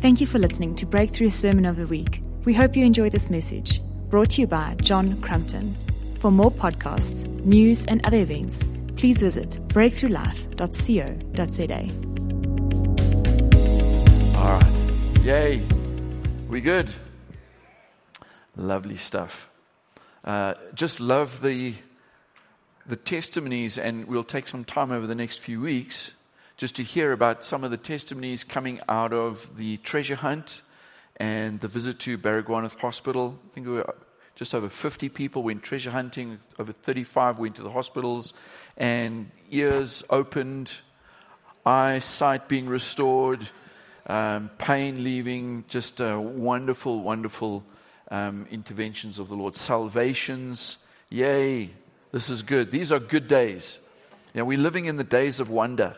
Thank you for listening to Breakthrough Sermon of the Week. We hope you enjoy this message, brought to you by John Crumpton. For more podcasts, news, and other events, please visit breakthroughlife.co.za. All right. Yay. We good? Lovely stuff. Uh, just love the, the testimonies, and we'll take some time over the next few weeks just to hear about some of the testimonies coming out of the treasure hunt and the visit to Baragwanath Hospital. I think we were just over 50 people went treasure hunting, over 35 went to the hospitals, and ears opened, eyesight being restored, um, pain leaving, just uh, wonderful, wonderful um, interventions of the Lord. Salvations, yay, this is good. These are good days. Know, we're living in the days of wonder.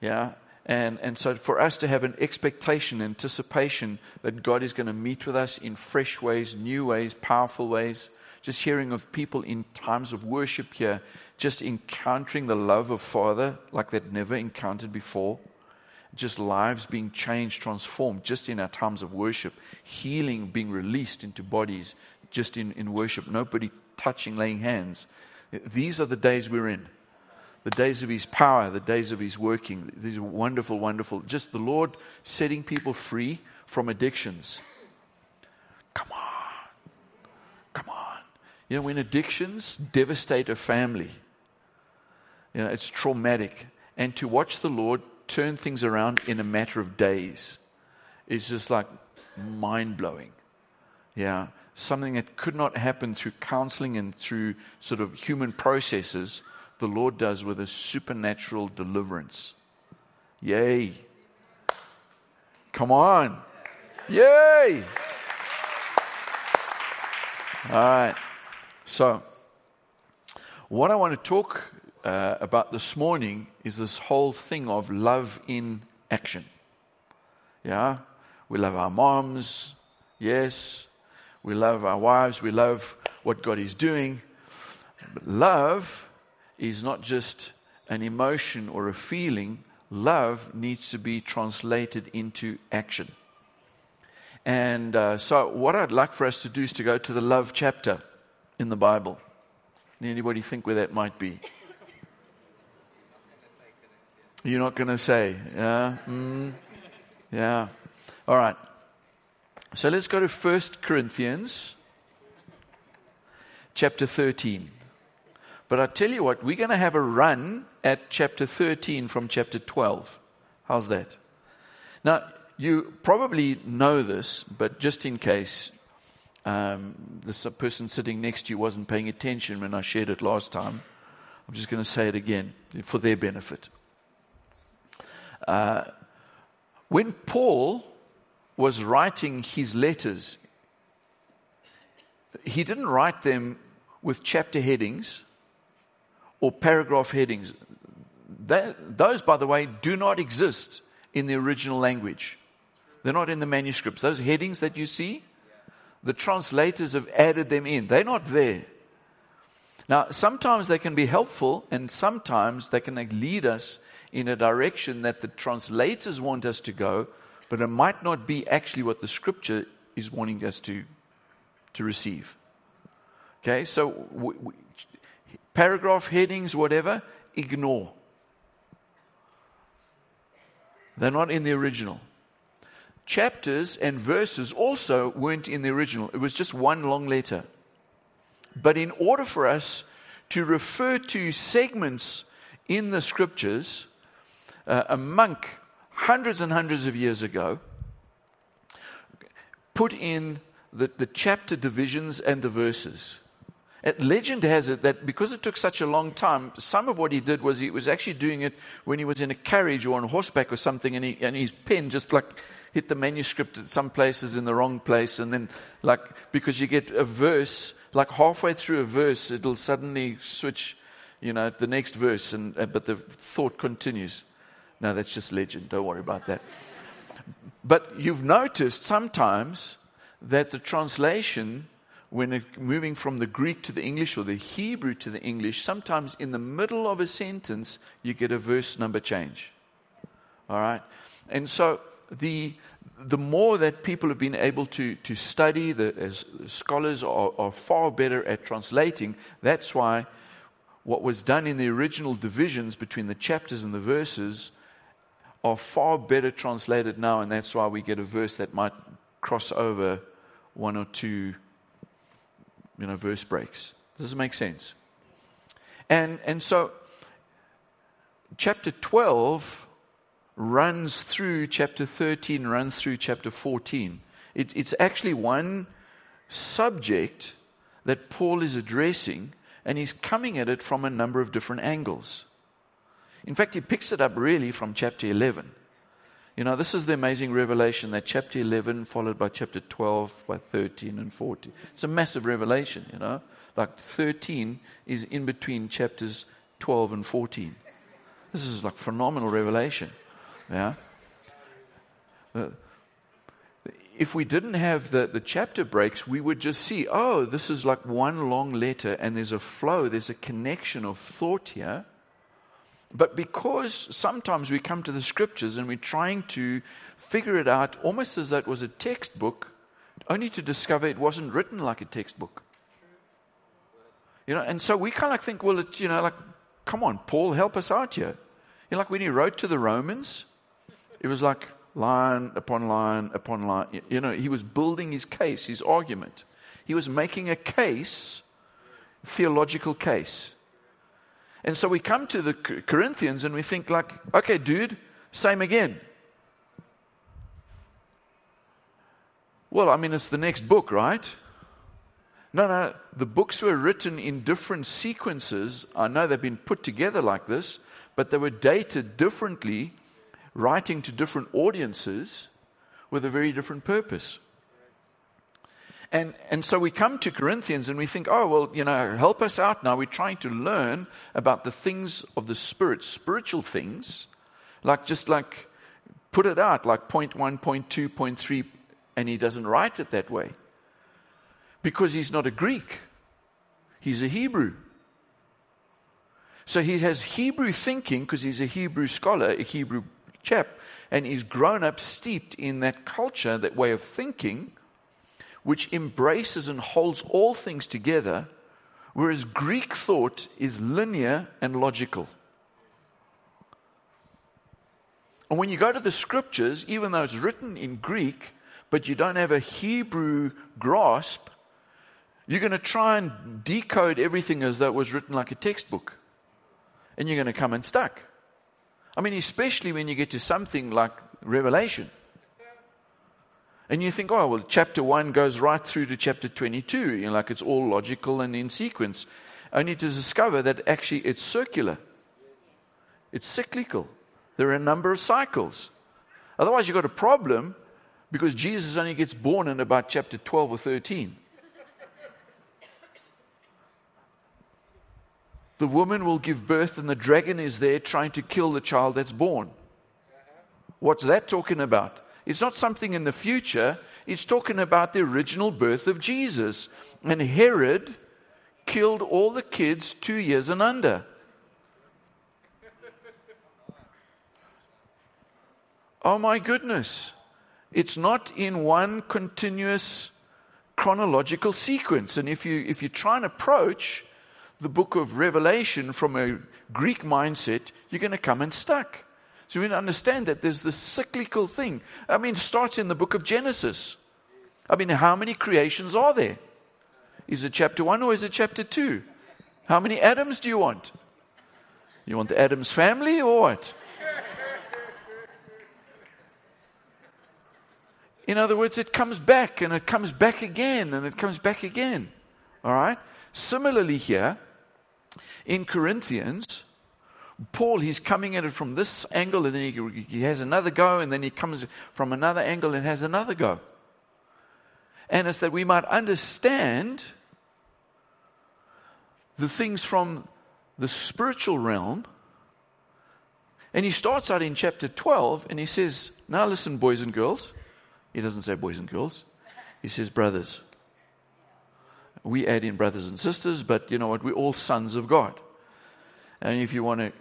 Yeah. And, and so for us to have an expectation, anticipation that God is going to meet with us in fresh ways, new ways, powerful ways. Just hearing of people in times of worship here, just encountering the love of Father like they'd never encountered before. Just lives being changed, transformed, just in our times of worship. Healing being released into bodies just in, in worship. Nobody touching, laying hands. These are the days we're in the days of his power, the days of his working. These are wonderful, wonderful. Just the Lord setting people free from addictions. Come on. Come on. You know, when addictions devastate a family, you know, it's traumatic. And to watch the Lord turn things around in a matter of days is just like mind blowing. Yeah. Something that could not happen through counseling and through sort of human processes the Lord does with a supernatural deliverance. Yay. Come on. Yay. All right. So, what I want to talk uh, about this morning is this whole thing of love in action. Yeah? We love our moms. Yes. We love our wives. We love what God is doing. But love is not just an emotion or a feeling, love needs to be translated into action. And uh, so, what I'd like for us to do is to go to the love chapter in the Bible. Anybody think where that might be? You're not going to say, yeah, mm, yeah. All right. So let's go to 1 Corinthians chapter 13. But I tell you what, we're going to have a run at chapter 13 from chapter 12. How's that? Now, you probably know this, but just in case um, this person sitting next to you wasn't paying attention when I shared it last time, I'm just going to say it again for their benefit. Uh, when Paul was writing his letters, he didn't write them with chapter headings or paragraph headings. That, those, by the way, do not exist in the original language. They're not in the manuscripts. Those headings that you see, the translators have added them in. They're not there. Now, sometimes they can be helpful, and sometimes they can lead us in a direction that the translators want us to go, but it might not be actually what the scripture is wanting us to, to receive. Okay, so we, paragraph headings, whatever, ignore. They're not in the original. Chapters and verses also weren't in the original, it was just one long letter. But in order for us to refer to segments in the scriptures, uh, a monk hundreds and hundreds of years ago put in the, the chapter divisions and the verses. Legend has it that because it took such a long time, some of what he did was he was actually doing it when he was in a carriage or on horseback or something, and, he, and his pen just like hit the manuscript at some places in the wrong place, and then like because you get a verse, like halfway through a verse, it'll suddenly switch, you know, the next verse, and uh, but the thought continues. No, that's just legend. Don't worry about that. But you've noticed sometimes that the translation when moving from the Greek to the English or the Hebrew to the English, sometimes in the middle of a sentence, you get a verse number change. All right? And so the, the more that people have been able to, to study, the, as scholars are, are far better at translating. That's why what was done in the original divisions between the chapters and the verses are far better translated now, and that's why we get a verse that might cross over one or two you know, verse breaks. Does it make sense? And, and so, chapter 12 runs through chapter 13, runs through chapter 14. It, it's actually one subject that Paul is addressing, and he's coming at it from a number of different angles. In fact, he picks it up really from chapter 11. You know, this is the amazing revelation that chapter 11, followed by chapter 12, by 13 and 14. It's a massive revelation, you know. Like 13 is in between chapters 12 and 14. This is like phenomenal revelation. Yeah? Uh, if we didn't have the, the chapter breaks, we would just see, oh, this is like one long letter and there's a flow, there's a connection of thought here. But because sometimes we come to the scriptures and we're trying to figure it out almost as though it was a textbook, only to discover it wasn't written like a textbook. You know, and so we kind of think, well, it, you know, like, come on, Paul, help us out here. You know, like when he wrote to the Romans, it was like line upon line upon line. You know, he was building his case, his argument. He was making a case, theological case. And so we come to the Corinthians and we think like, okay, dude, same again. Well, I mean, it's the next book, right? No, no, the books were written in different sequences. I know they've been put together like this, but they were dated differently writing to different audiences with a very different purpose. And, and so we come to Corinthians and we think, oh, well, you know, help us out now. We're trying to learn about the things of the Spirit, spiritual things, like just like put it out, like point one, point two, point three, and he doesn't write it that way. Because he's not a Greek, he's a Hebrew. So he has Hebrew thinking because he's a Hebrew scholar, a Hebrew chap, and he's grown up steeped in that culture, that way of thinking, which embraces and holds all things together, whereas Greek thought is linear and logical. And when you go to the scriptures, even though it's written in Greek, but you don't have a Hebrew grasp, you're going to try and decode everything as though it was written like a textbook. And you're going to come unstuck. I mean, especially when you get to something like Revelation. And you think, oh, well, chapter 1 goes right through to chapter 22, you know, like it's all logical and in sequence. Only to discover that actually it's circular, it's cyclical. There are a number of cycles. Otherwise, you've got a problem because Jesus only gets born in about chapter 12 or 13. the woman will give birth and the dragon is there trying to kill the child that's born. What's that talking about? It's not something in the future, it's talking about the original birth of Jesus. And Herod killed all the kids two years and under. Oh my goodness. It's not in one continuous chronological sequence. And if you, if you try and approach the book of Revelation from a Greek mindset, you're going to come and unstuck. So we understand that there's this cyclical thing. I mean, starts in the book of Genesis. I mean, how many creations are there? Is it chapter one or is it chapter two? How many Adams do you want? You want the Adams family or what? In other words, it comes back and it comes back again and it comes back again. All right? Similarly, here, in Corinthians, Paul, he's coming at it from this angle, and then he, he has another go, and then he comes from another angle and has another go. And it's that we might understand the things from the spiritual realm. And he starts out in chapter 12 and he says, Now listen, boys and girls. He doesn't say boys and girls, he says brothers. We add in brothers and sisters, but you know what? We're all sons of God. And if you want to,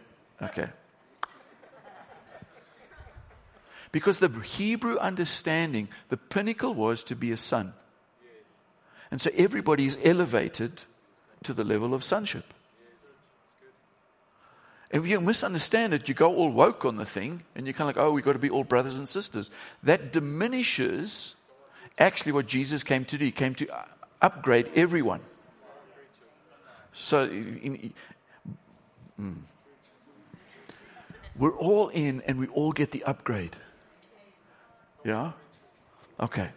okay. Because the Hebrew understanding, the pinnacle was to be a son. And so everybody is elevated to the level of sonship. If you misunderstand it, you go all woke on the thing, and you're kind of like, oh, we've got to be all brothers and sisters. That diminishes actually what Jesus came to do. He came to upgrade everyone. So, in, mm, we're all in, and we all get the upgrade. Yeah? Okay.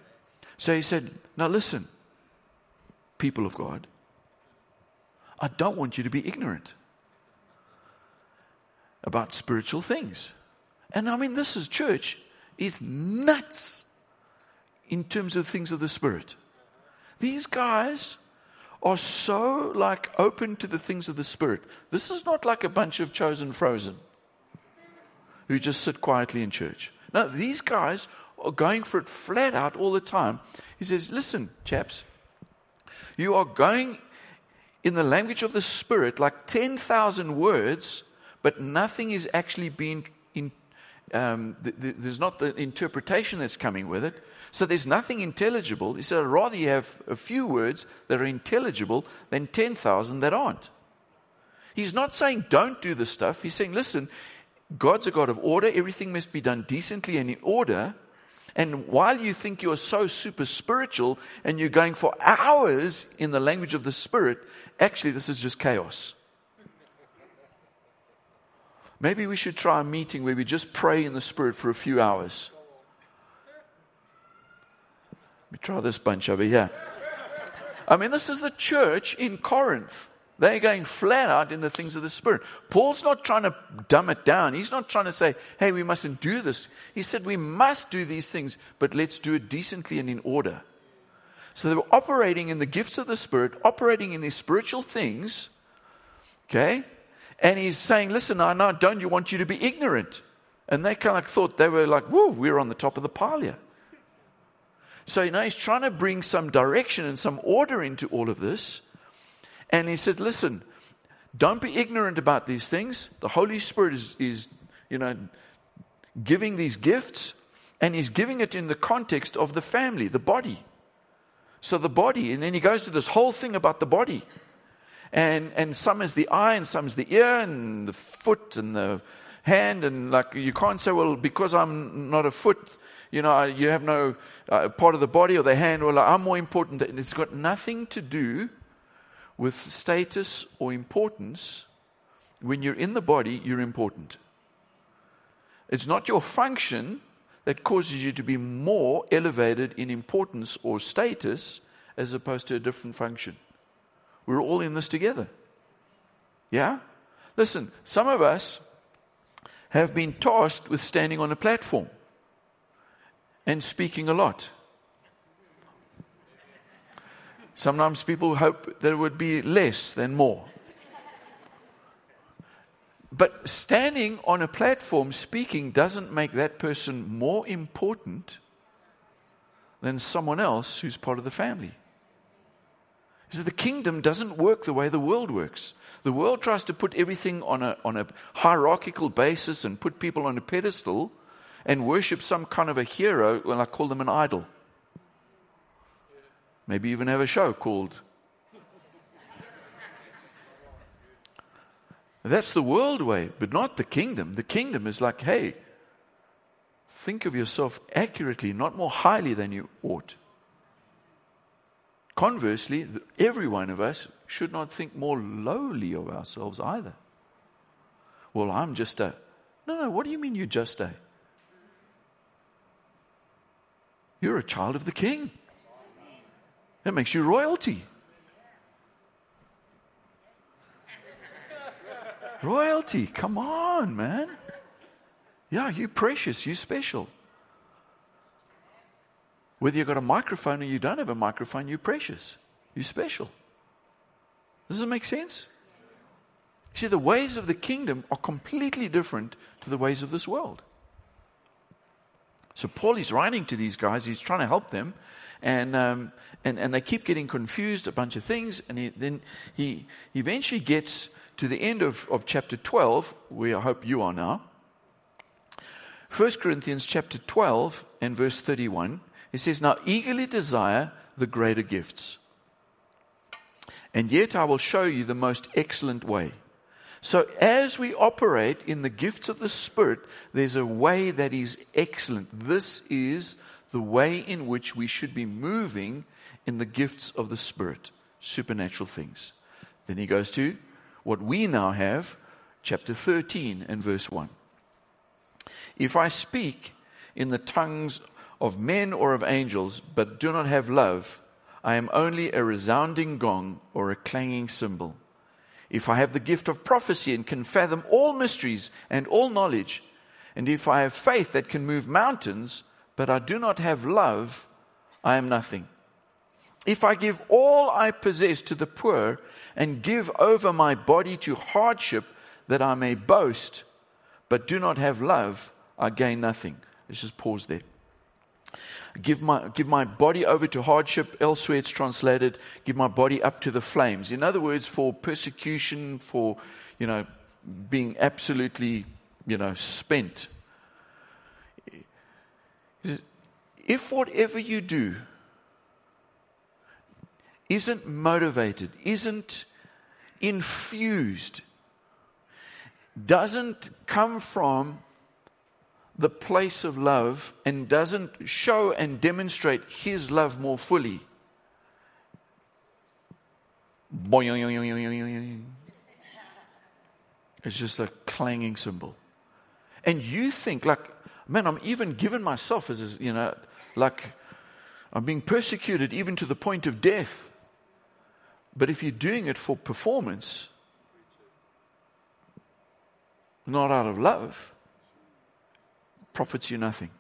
So he said, now listen, people of God, I don't want you to be ignorant about spiritual things. And I mean, this is church is nuts in terms of things of the Spirit. These guys are so like open to the things of the Spirit. This is not like a bunch of chosen frozen who just sit quietly in church. Now, these guys are going for it flat out all the time. He says, Listen, chaps, you are going in the language of the Spirit like 10,000 words but nothing is actually being in, um, th- th- there's not the interpretation that's coming with it. So there's nothing intelligible. He said, I'd rather you have a few words that are intelligible than 10,000 that aren't. He's not saying don't do the stuff. He's saying, listen, God's a God of order. Everything must be done decently and in order. And while you think you're so super spiritual and you're going for hours in the language of the Spirit, actually, this is just chaos. Maybe we should try a meeting where we just pray in the Spirit for a few hours. Let me try this bunch over here. I mean, this is the church in Corinth. They're going flat out in the things of the Spirit. Paul's not trying to dumb it down. He's not trying to say, hey, we mustn't do this. He said, we must do these things, but let's do it decently and in order. So they were operating in the gifts of the Spirit, operating in these spiritual things, okay? And he's saying, Listen, I know, don't you want you to be ignorant? And they kind of thought they were like, Whoa, we're on the top of the pile here. So, you know, he's trying to bring some direction and some order into all of this. And he said, Listen, don't be ignorant about these things. The Holy Spirit is, is you know, giving these gifts, and he's giving it in the context of the family, the body. So, the body, and then he goes to this whole thing about the body and, and some is the eye, and some is the ear, and the foot, and the hand. And like, you can't say, well, because I'm not a foot, you know, you have no uh, part of the body or the hand, well, I'm more important. And it's got nothing to do with status or importance. When you're in the body, you're important. It's not your function that causes you to be more elevated in importance or status as opposed to a different function. We're all in this together. Yeah? Listen, some of us have been tasked with standing on a platform and speaking a lot. Sometimes people hope there would be less than more. But standing on a platform speaking doesn't make that person more important than someone else who's part of the family is the kingdom doesn't work the way the world works. The world tries to put everything on a, on a hierarchical basis and put people on a pedestal and worship some kind of a hero, well, I call them an idol. Maybe even have a show called. That's the world way, but not the kingdom. The kingdom is like, hey, think of yourself accurately, not more highly than you ought. Conversely, every one of us should not think more lowly of ourselves either. Well, I'm just a. No, no, what do you mean you're just a? You're a child of the king. That makes you royalty. royalty, come on, man. Yeah, you're precious, you're special. Whether you've got a microphone or you don't have a microphone, you're precious. You're special. Does it make sense? See, the ways of the kingdom are completely different to the ways of this world. So Paul is writing to these guys, he's trying to help them, and, um, and, and they keep getting confused, a bunch of things, and he, then he eventually gets to the end of, of chapter 12, where I hope you are now. 1 Corinthians chapter 12 and verse 31, it says, Now eagerly desire the greater gifts. And yet I will show you the most excellent way. So, as we operate in the gifts of the Spirit, there's a way that is excellent. This is the way in which we should be moving in the gifts of the Spirit, supernatural things. Then he goes to what we now have, chapter 13 and verse 1. If I speak in the tongues of men or of angels, but do not have love, I am only a resounding gong or a clanging cymbal. If I have the gift of prophecy and can fathom all mysteries and all knowledge, and if I have faith that can move mountains, but I do not have love, I am nothing. If I give all I possess to the poor and give over my body to hardship that I may boast, but do not have love, I gain nothing. Let's just pause there give my, give my body over to hardship. Elsewhere it's translated, give my body up to the flames. In other words, for persecution, for, you know, being absolutely, you know, spent. If whatever you do isn't motivated, isn't infused, doesn't come from the place of love and doesn't show and demonstrate his love more fully. It's just a clanging cymbal. And you think, like, man, I'm even giving myself as, you know, like I'm being persecuted even to the point of death. But if you're doing it for performance, not out of love, profits you nothing.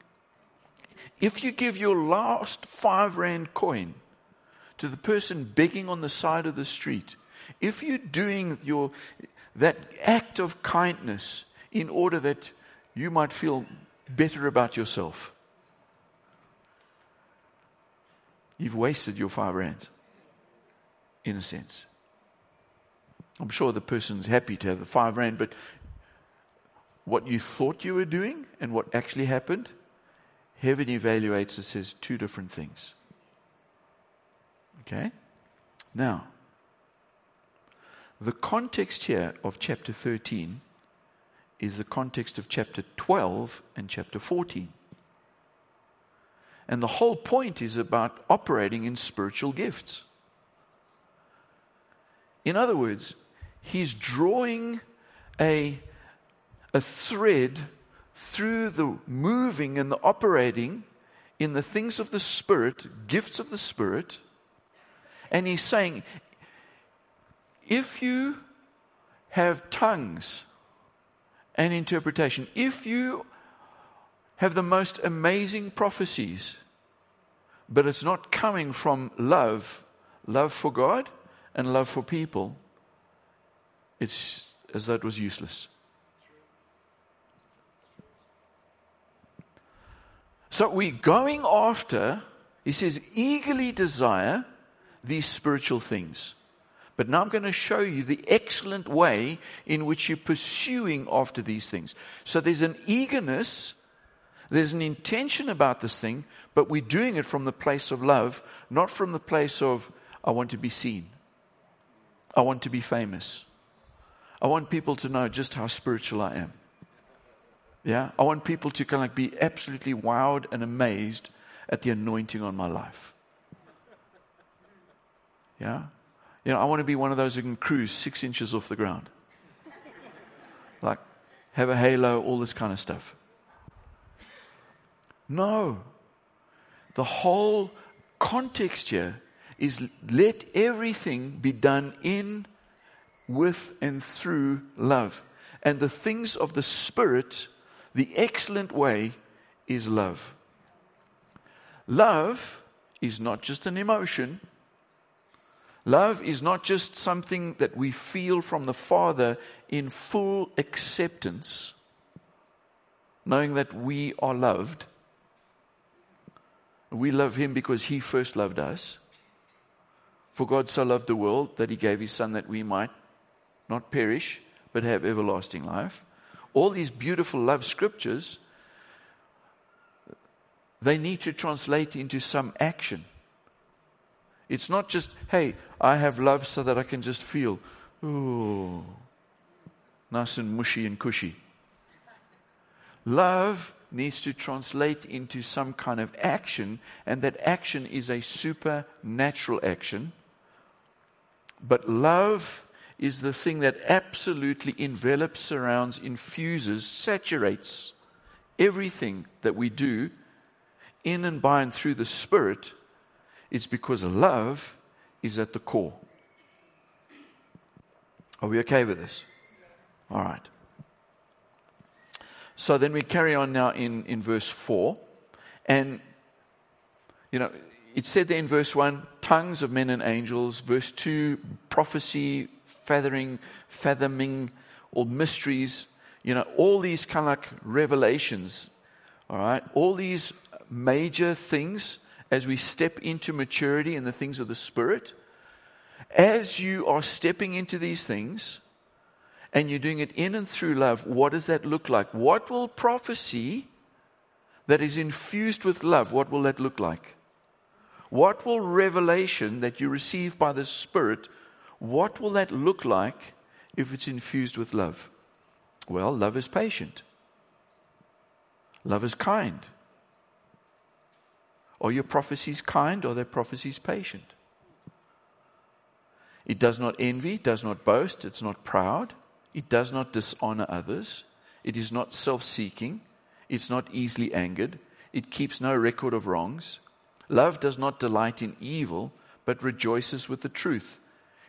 If you give your last five rand coin to the person begging on the side of the street, if you're doing your, that act of kindness in order that you might feel better about yourself, you've wasted your five rands, in a sense. I'm sure the person's happy to have the five rand, but what you thought you were doing and what actually happened, heaven evaluates it says two different things. Okay? Now, the context here of chapter 13 is the context of chapter 12 and chapter 14. And the whole point is about operating in spiritual gifts. In other words, he's drawing a a thread through the moving and the operating in the things of the Spirit, gifts of the Spirit. And he's saying, if you have tongues and interpretation, if you have the most amazing prophecies, but it's not coming from love, love for God and love for people, it's as though it was useless. So we're going after, he says, eagerly desire these spiritual things. But now I'm going to show you the excellent way in which you're pursuing after these things. So there's an eagerness, there's an intention about this thing, but we're doing it from the place of love, not from the place of, I want to be seen. I want to be famous. I want people to know just how spiritual I am. Yeah, I want people to kind of like be absolutely wowed and amazed at the anointing on my life. Yeah, you know, I want to be one of those who can cruise six inches off the ground, like have a halo, all this kind of stuff. No, the whole context here is let everything be done in, with, and through love. And the things of the Spirit the excellent way is love. Love is not just an emotion. Love is not just something that we feel from the Father in full acceptance, knowing that we are loved. We love Him because He first loved us. For God so loved the world that He gave His Son that we might not perish, but have everlasting life all these beautiful love scriptures, they need to translate into some action. It's not just, hey, I have love so that I can just feel, ooh, nice and mushy and cushy. Love needs to translate into some kind of action, and that action is a supernatural action. But love is the thing that absolutely envelops, surrounds, infuses, saturates everything that we do in and by and through the Spirit. It's because love is at the core. Are we okay with this? All right. So then we carry on now in, in verse 4. And, you know, it said there in verse 1 tongues of men and angels. Verse 2 prophecy, fathoming, fathoming, or mysteries. You know, all these kind of like revelations. All right. All these major things as we step into maturity in the things of the Spirit. As you are stepping into these things, and you're doing it in and through love, what does that look like? What will prophecy that is infused with love, what will that look like? What will revelation that you receive by the Spirit, what will that look like if it's infused with love? Well, love is patient. Love is kind. Are your prophecies kind or are their prophecies patient? It does not envy, does not boast, it's not proud. It does not dishonor others. It is not self seeking. It's not easily angered. It keeps no record of wrongs. Love does not delight in evil, but rejoices with the truth.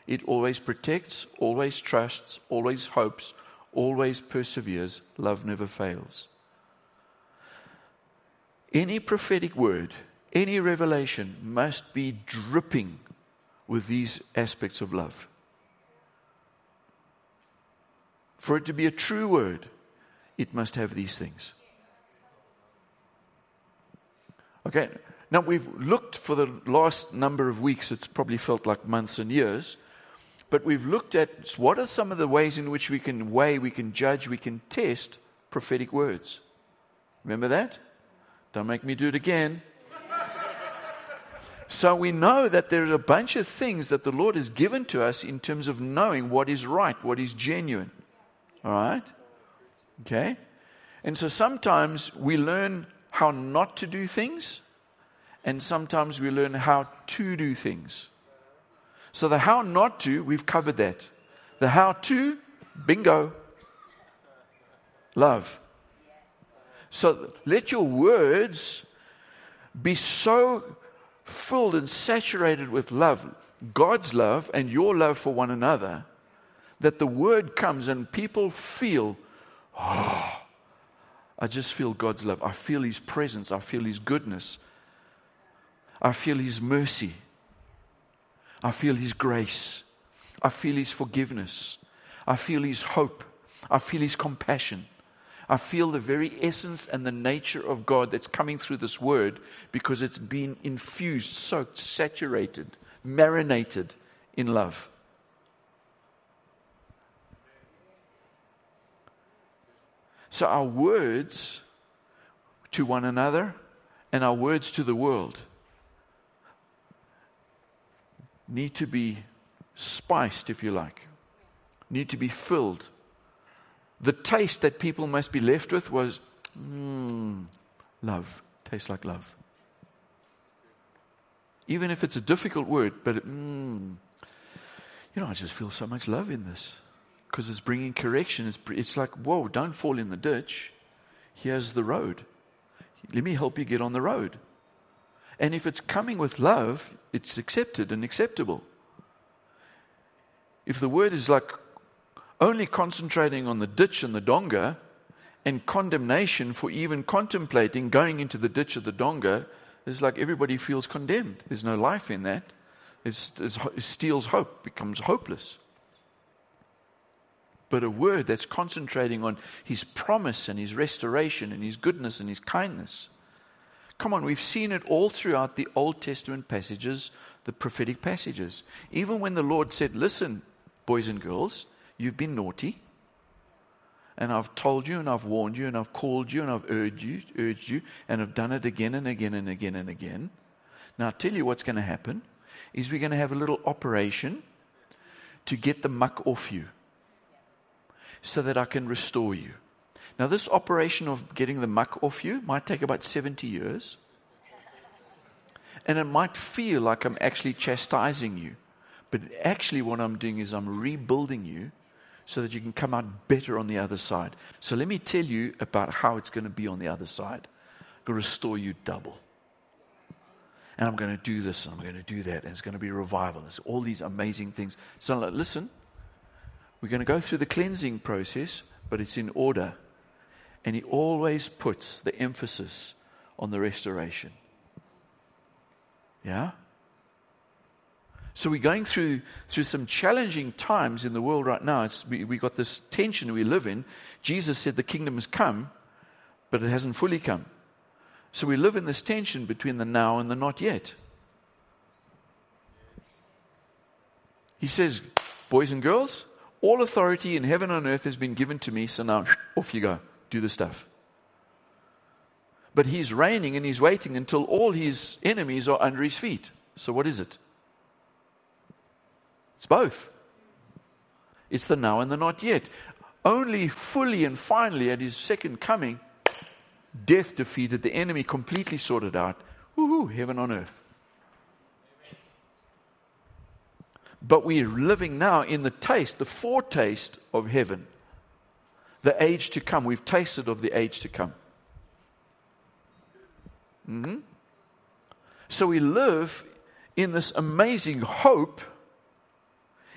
It always protects, always trusts, always hopes, always perseveres. Love never fails. Any prophetic word, any revelation must be dripping with these aspects of love. For it to be a true word, it must have these things. Okay, now we've looked for the last number of weeks, it's probably felt like months and years, but we've looked at what are some of the ways in which we can weigh, we can judge, we can test prophetic words. Remember that? Don't make me do it again. So we know that there's a bunch of things that the Lord has given to us in terms of knowing what is right, what is genuine. All right? Okay? And so sometimes we learn how not to do things, and sometimes we learn how to do things. So the how not to, we've covered that. The how to, bingo. Love. So let your words be so filled and saturated with love, God's love and your love for one another, that the word comes and people feel, oh, I just feel God's love. I feel His presence. I feel His goodness. I feel His mercy. I feel His grace. I feel His forgiveness. I feel His hope. I feel His compassion. I feel the very essence and the nature of God that's coming through this word because it's been infused, soaked, saturated, marinated in love. So our words to one another and our words to the world need to be spiced, if you like, need to be filled. The taste that people must be left with was mm, love, tastes like love. Even if it's a difficult word, but it, mm, you know, I just feel so much love in this because it's bringing correction. It's, it's like, whoa, don't fall in the ditch. Here's the road. Let me help you get on the road. And if it's coming with love, it's accepted and acceptable. If the word is like only concentrating on the ditch and the donga and condemnation for even contemplating going into the ditch of the donga, it's like everybody feels condemned. There's no life in that. It's, it's, it steals hope, becomes hopeless but a word that's concentrating on his promise and his restoration and his goodness and his kindness. Come on, we've seen it all throughout the Old Testament passages, the prophetic passages. Even when the Lord said, Listen, boys and girls, you've been naughty. And I've told you and I've warned you and I've called you and I've urged you, urged you and I've done it again and again and again and again. Now, I'll tell you what's going to happen is we're going to have a little operation to get the muck off you so that I can restore you. Now, this operation of getting the muck off you might take about 70 years. And it might feel like I'm actually chastising you. But actually, what I'm doing is I'm rebuilding you so that you can come out better on the other side. So, let me tell you about how it's going to be on the other side. I'm going to restore you double. And I'm going to do this and I'm going to do that. And it's going to be revival. There's all these amazing things. So, listen, we're going to go through the cleansing process, but it's in order. And he always puts the emphasis on the restoration. Yeah? So we're going through, through some challenging times in the world right now. It's, we, we got this tension we live in. Jesus said the kingdom has come, but it hasn't fully come. So we live in this tension between the now and the not yet. He says, Boys and girls, all authority in heaven and earth has been given to me, so now off you go, do the stuff. But he's reigning and he's waiting until all his enemies are under his feet. So what is it? It's both. It's the now and the not yet. Only fully and finally at his second coming, death defeated, the enemy completely sorted out. Woohoo, heaven on earth. But we're living now in the taste, the foretaste of heaven, the age to come. We've tasted of the age to come. Mm-hmm. So we live in this amazing hope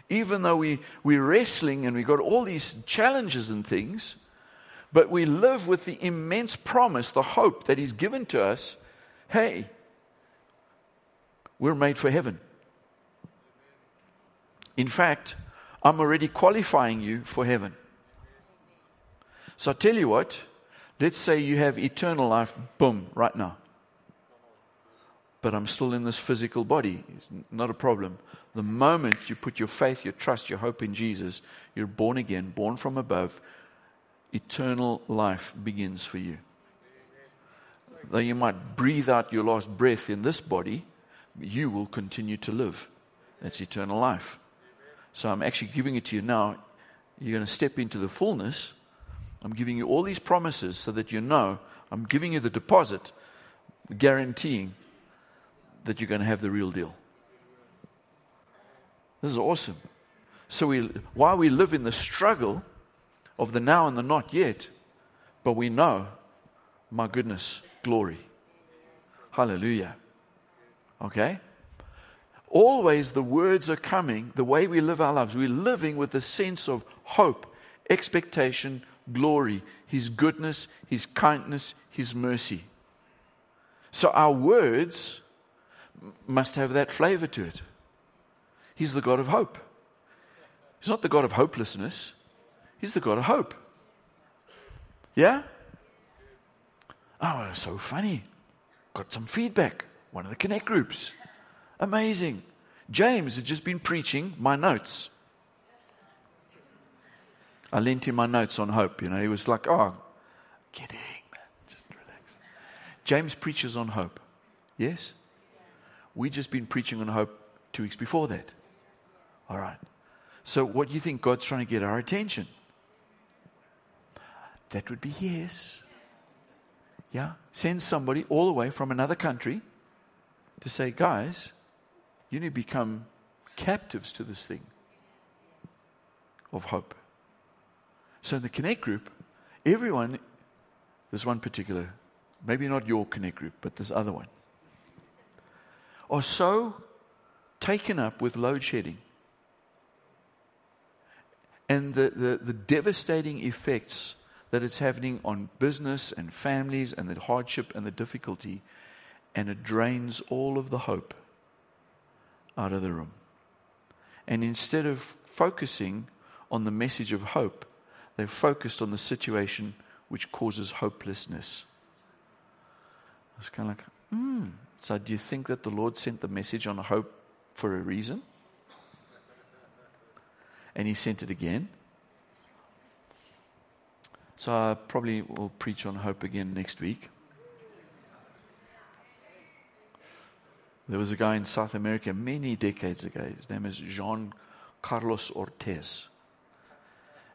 even though we, we're wrestling and we've got all these challenges and things, but we live with the immense promise, the hope that He's given to us hey, we're made for heaven. In fact, I'm already qualifying you for heaven. So I tell you what, let's say you have eternal life, boom, right now. But I'm still in this physical body. It's not a problem. The moment you put your faith, your trust, your hope in Jesus, you're born again, born from above. Eternal life begins for you. Though you might breathe out your last breath in this body, you will continue to live. That's eternal life. So I'm actually giving it to you now. You're going to step into the fullness. I'm giving you all these promises so that you know I'm giving you the deposit, guaranteeing that you're going to have the real deal. This is awesome. So we, while we live in the struggle of the now and the not yet, but we know, my goodness, glory. Hallelujah. Okay? Always the words are coming, the way we live our lives. We're living with a sense of hope, expectation, glory, His goodness, His kindness, His mercy. So our words must have that flavor to it. He's the God of hope. He's not the God of hopelessness, He's the God of hope. Yeah? Oh, so funny. Got some feedback. One of the Connect groups. Amazing. James had just been preaching my notes. I lent him my notes on hope. You know, he was like, oh, kidding, man. Just relax. James preaches on hope. Yes? we just been preaching on hope two weeks before that. All right. So, what do you think God's trying to get our attention? That would be yes. Yeah. Send somebody all the way from another country to say, guys, you need to become captives to this thing of hope. So, in the Connect group, everyone, there's one particular, maybe not your Connect group, but this other one, are so taken up with load shedding and the, the, the devastating effects that it's having on business and families and the hardship and the difficulty, and it drains all of the hope out of the room. And instead of focusing on the message of hope, they're focused on the situation which causes hopelessness. It's kind of like, hmm, so, do you think that the Lord sent the message on hope for a reason? And He sent it again. So I probably will preach on hope again next week. There was a guy in South America many decades ago. His name is Juan Carlos Ortiz.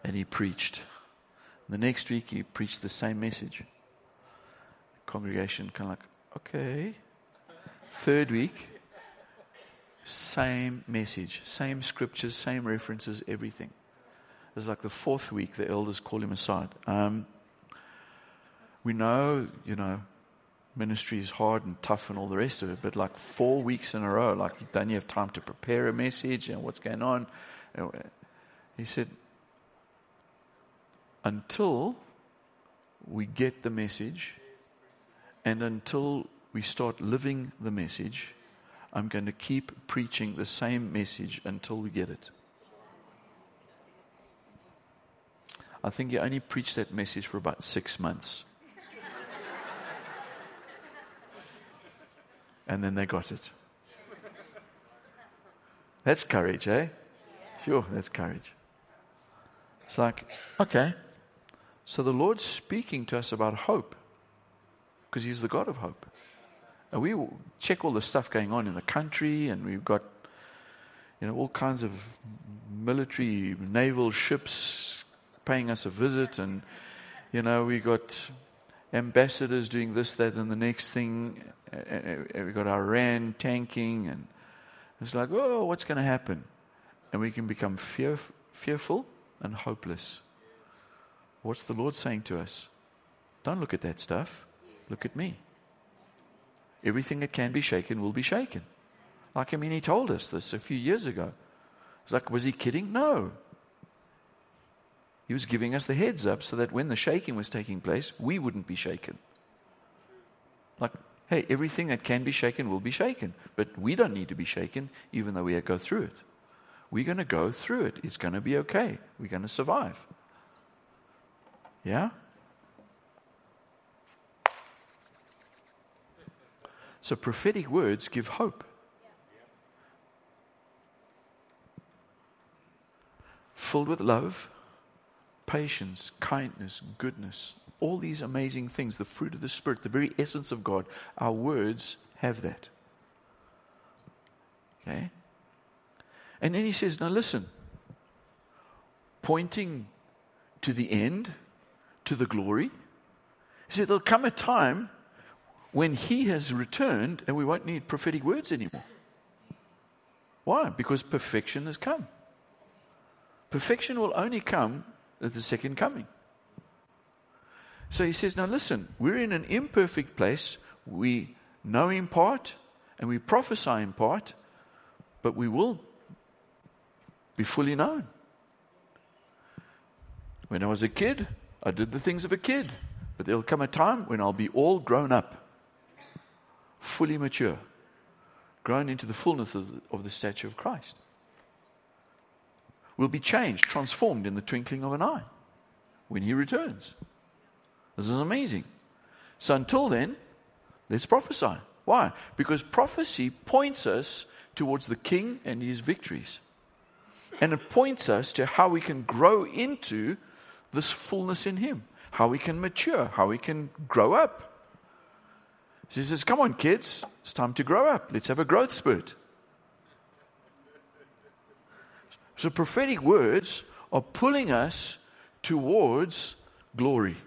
And he preached. The next week, he preached the same message. Congregation kind of like, okay. Third week, same message, same scriptures, same references, everything. It was like the fourth week, the elders call him aside. Um, we know, you know, ministry is hard and tough and all the rest of it, but like four weeks in a row, like you don't have time to prepare a message and what's going on. He said, until we get the message and until we start living the message, I'm going to keep preaching the same message until we get it. I think he only preached that message for about six months. And then they got it. That's courage, eh? Sure, that's courage. It's like, okay, so the Lord's speaking to us about hope because He's the God of hope. And we check all the stuff going on in the country, and we've got you know all kinds of military naval ships paying us a visit, and you know we got ambassadors doing this, that, and the next thing. Eh, eh, we got Iran tanking, and it's like, oh, what's going to happen? And we can become fear, fearful and hopeless. What's the Lord saying to us? Don't look at that stuff. Look at me. Everything that can be shaken will be shaken. Like, I mean, he told us this a few years ago. It's like, was he kidding? No. He was giving us the heads up so that when the shaking was taking place, we wouldn't be shaken. Like, hey, everything that can be shaken will be shaken. But we don't need to be shaken, even though we go through it. We're going to go through it. It's going to be okay. We're going to survive. Yeah? So prophetic words give hope. Filled with love, patience, kindness, goodness, all these amazing things, the fruit of the Spirit, the very essence of God, our words have that. Okay? And then he says, Now listen, pointing to the end, to the glory, he said, There'll come a time when he has returned and we won't need prophetic words anymore. Why? Because perfection has come. Perfection will only come at the second coming. So he says, Now listen, we're in an imperfect place. We know in part and we prophesy in part, but we will be fully known. When I was a kid, I did the things of a kid, but there'll come a time when I'll be all grown up fully mature, grown into the fullness of the, of the stature of Christ. We'll be changed, transformed in the twinkling of an eye when He returns. This is amazing. So until then, let's prophesy. Why? Because prophecy points us towards the King and His victories. And it points us to how we can grow into this fullness in Him, how we can mature, how we can grow up. He says, Come on, kids, it's time to grow up. Let's have a growth spurt. So, prophetic words are pulling us towards glory.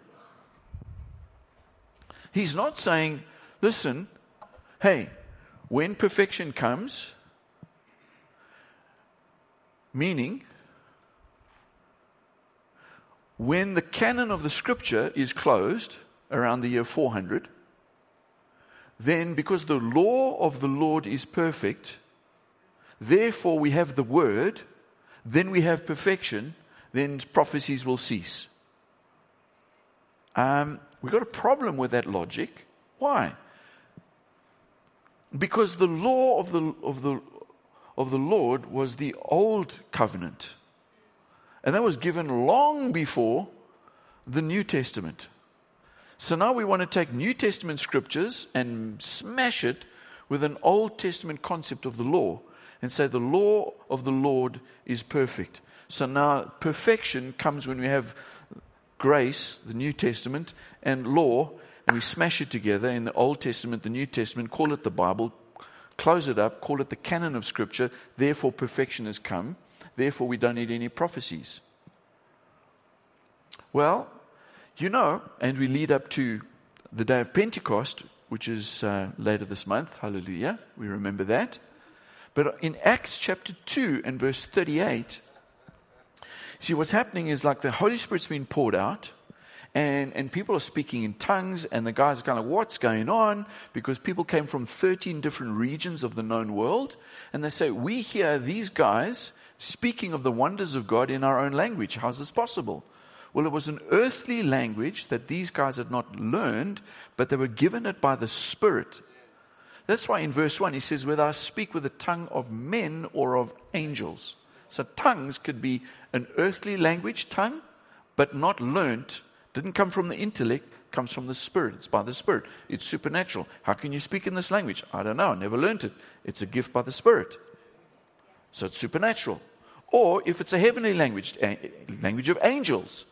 He's not saying, Listen, hey, when perfection comes, meaning, when the canon of the scripture is closed around the year 400, then because the law of the Lord is perfect, therefore we have the word, then we have perfection, then prophecies will cease. Um, we've got a problem with that logic. Why? Because the law of the, of the, of the Lord was the old covenant. And that was given long before the New Testament. So now we want to take New Testament scriptures and smash it with an Old Testament concept of the law and say the law of the Lord is perfect. So now perfection comes when we have grace, the New Testament, and law, and we smash it together in the Old Testament, the New Testament, call it the Bible, close it up, call it the canon of Scripture, therefore perfection has come, therefore we don't need any prophecies. Well, you know, and we lead up to the day of Pentecost, which is uh, later this month. Hallelujah. We remember that. But in Acts chapter 2 and verse 38, see what's happening is like the Holy Spirit's been poured out. And, and people are speaking in tongues, and the guys are kind of, what's going on? Because people came from 13 different regions of the known world, and they say, we hear these guys speaking of the wonders of God in our own language. How's this possible? Well, it was an earthly language that these guys had not learned, but they were given it by the Spirit. That's why in verse 1 he says, Whether I speak with the tongue of men or of angels. So tongues could be an earthly language tongue, but not learnt, didn't come from the intellect, comes from the Spirit. It's by the Spirit. It's supernatural. How can you speak in this language? I don't know. I never learnt it. It's a gift by the Spirit. So it's supernatural. Or if it's a heavenly language, language of angels.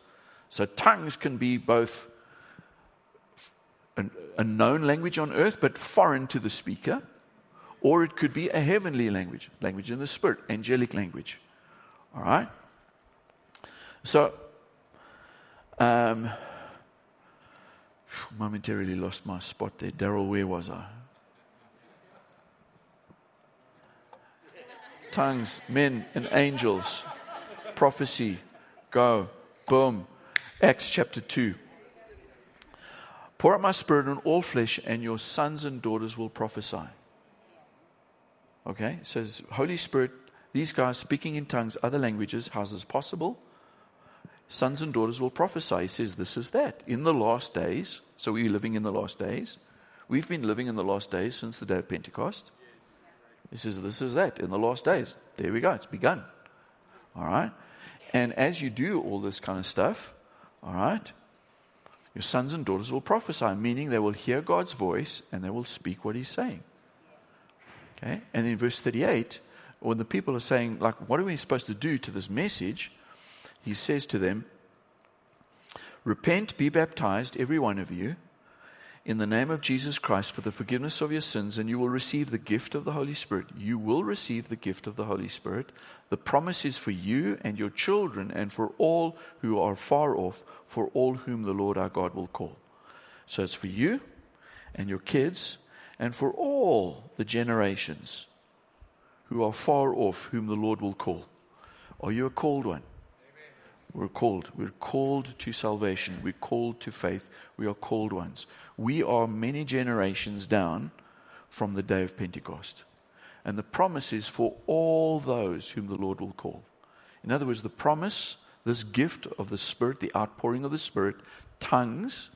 So tongues can be both a known language on earth, but foreign to the speaker, or it could be a heavenly language, language in the spirit, angelic language. All right? So, um, momentarily lost my spot there. Daryl, where was I? Tongues, men, and angels. Prophecy. Go. Boom. Acts chapter 2. Pour out my spirit on all flesh, and your sons and daughters will prophesy. Okay? It says, Holy Spirit, these guys speaking in tongues, other languages, how's this possible? Sons and daughters will prophesy. He says, This is that. In the last days, so we're living in the last days. We've been living in the last days since the day of Pentecost. He says, This is that. In the last days. There we go. It's begun. All right? And as you do all this kind of stuff, all right? Your sons and daughters will prophesy, meaning they will hear God's voice and they will speak what He's saying. Okay? And in verse 38, when the people are saying, like, what are we supposed to do to this message? He says to them, Repent, be baptized, every one of you, in the name of Jesus Christ for the forgiveness of your sins, and you will receive the gift of the Holy Spirit. You will receive the gift of the Holy Spirit. The promise is for you and your children, and for all who are far off, for all whom the Lord our God will call. So it's for you and your kids, and for all the generations who are far off, whom the Lord will call. Are you a called one? We're called. We're called to salvation. We're called to faith. We are called ones. We are many generations down from the day of Pentecost. And the promise is for all those whom the Lord will call. In other words, the promise, this gift of the Spirit, the outpouring of the Spirit, tongues,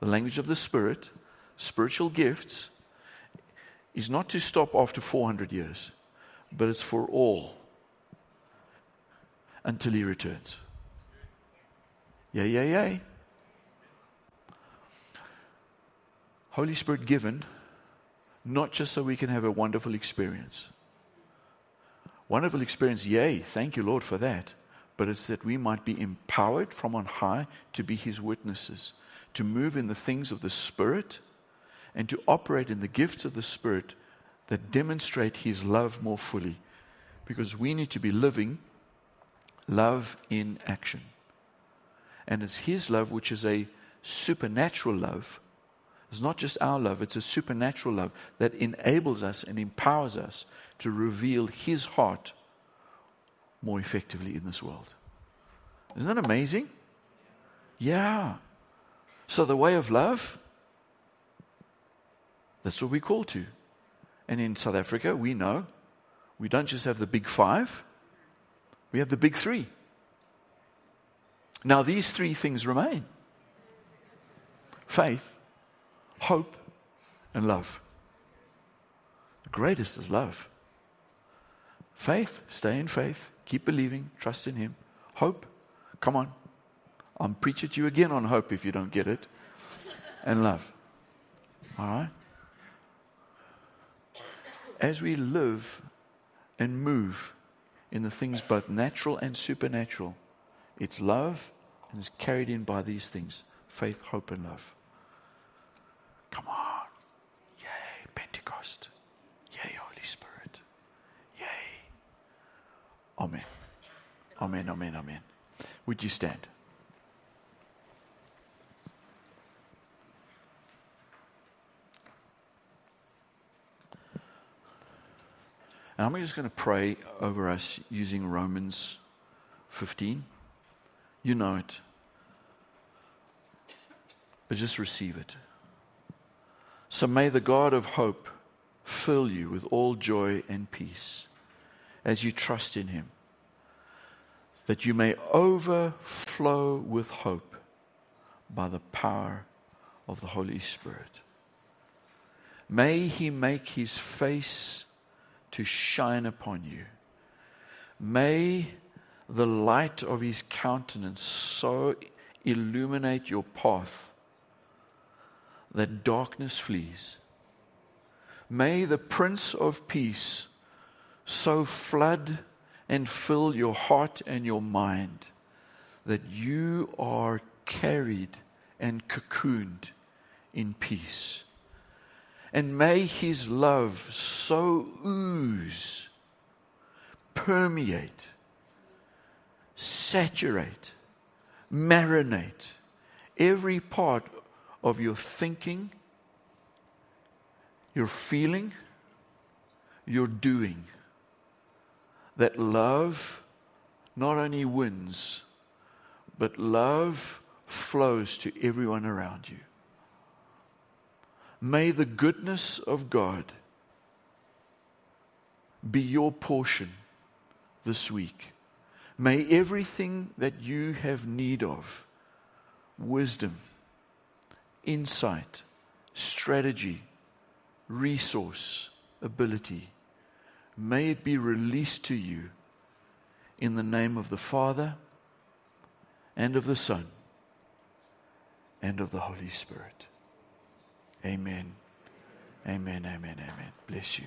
the language of the Spirit, spiritual gifts, is not to stop after 400 years, but it's for all until He returns. Yay, yay, yay. Holy Spirit given, not just so we can have a wonderful experience. Wonderful experience, yay, thank you, Lord, for that. But it's that we might be empowered from on high to be His witnesses, to move in the things of the Spirit, and to operate in the gifts of the Spirit that demonstrate His love more fully. Because we need to be living love in action. And it's His love, which is a supernatural love. It's not just our love, it's a supernatural love that enables us and empowers us to reveal His heart more effectively in this world. Isn't that amazing? Yeah. So, the way of love, that's what we call to. And in South Africa, we know we don't just have the big five, we have the big three. Now, these three things remain faith, hope, and love. The greatest is love. Faith, stay in faith, keep believing, trust in Him. Hope, come on. I'm preaching to you again on hope if you don't get it. And love. All right? As we live and move in the things both natural and supernatural, it's love, and is carried in by these things faith, hope, and love. Come on. Yay, Pentecost. Yay, Holy Spirit. Yay. Amen. Amen, amen, amen. Would you stand? And I'm just going to pray over us using Romans 15. You know it. But just receive it. So may the God of hope fill you with all joy and peace as you trust in him, that you may overflow with hope by the power of the Holy Spirit. May he make his face to shine upon you. May the light of his countenance so illuminate your path that darkness flees. May the Prince of Peace so flood and fill your heart and your mind that you are carried and cocooned in peace. And may his love so ooze, permeate, saturate, marinate every part of your thinking, your feeling, your doing. That love not only wins, but love flows to everyone around you. May the goodness of God be your portion this week. May everything that you have need of wisdom, insight, strategy, resource, ability may it be released to you in the name of the Father and of the Son and of the Holy Spirit. Amen. Amen, amen, amen. Bless you.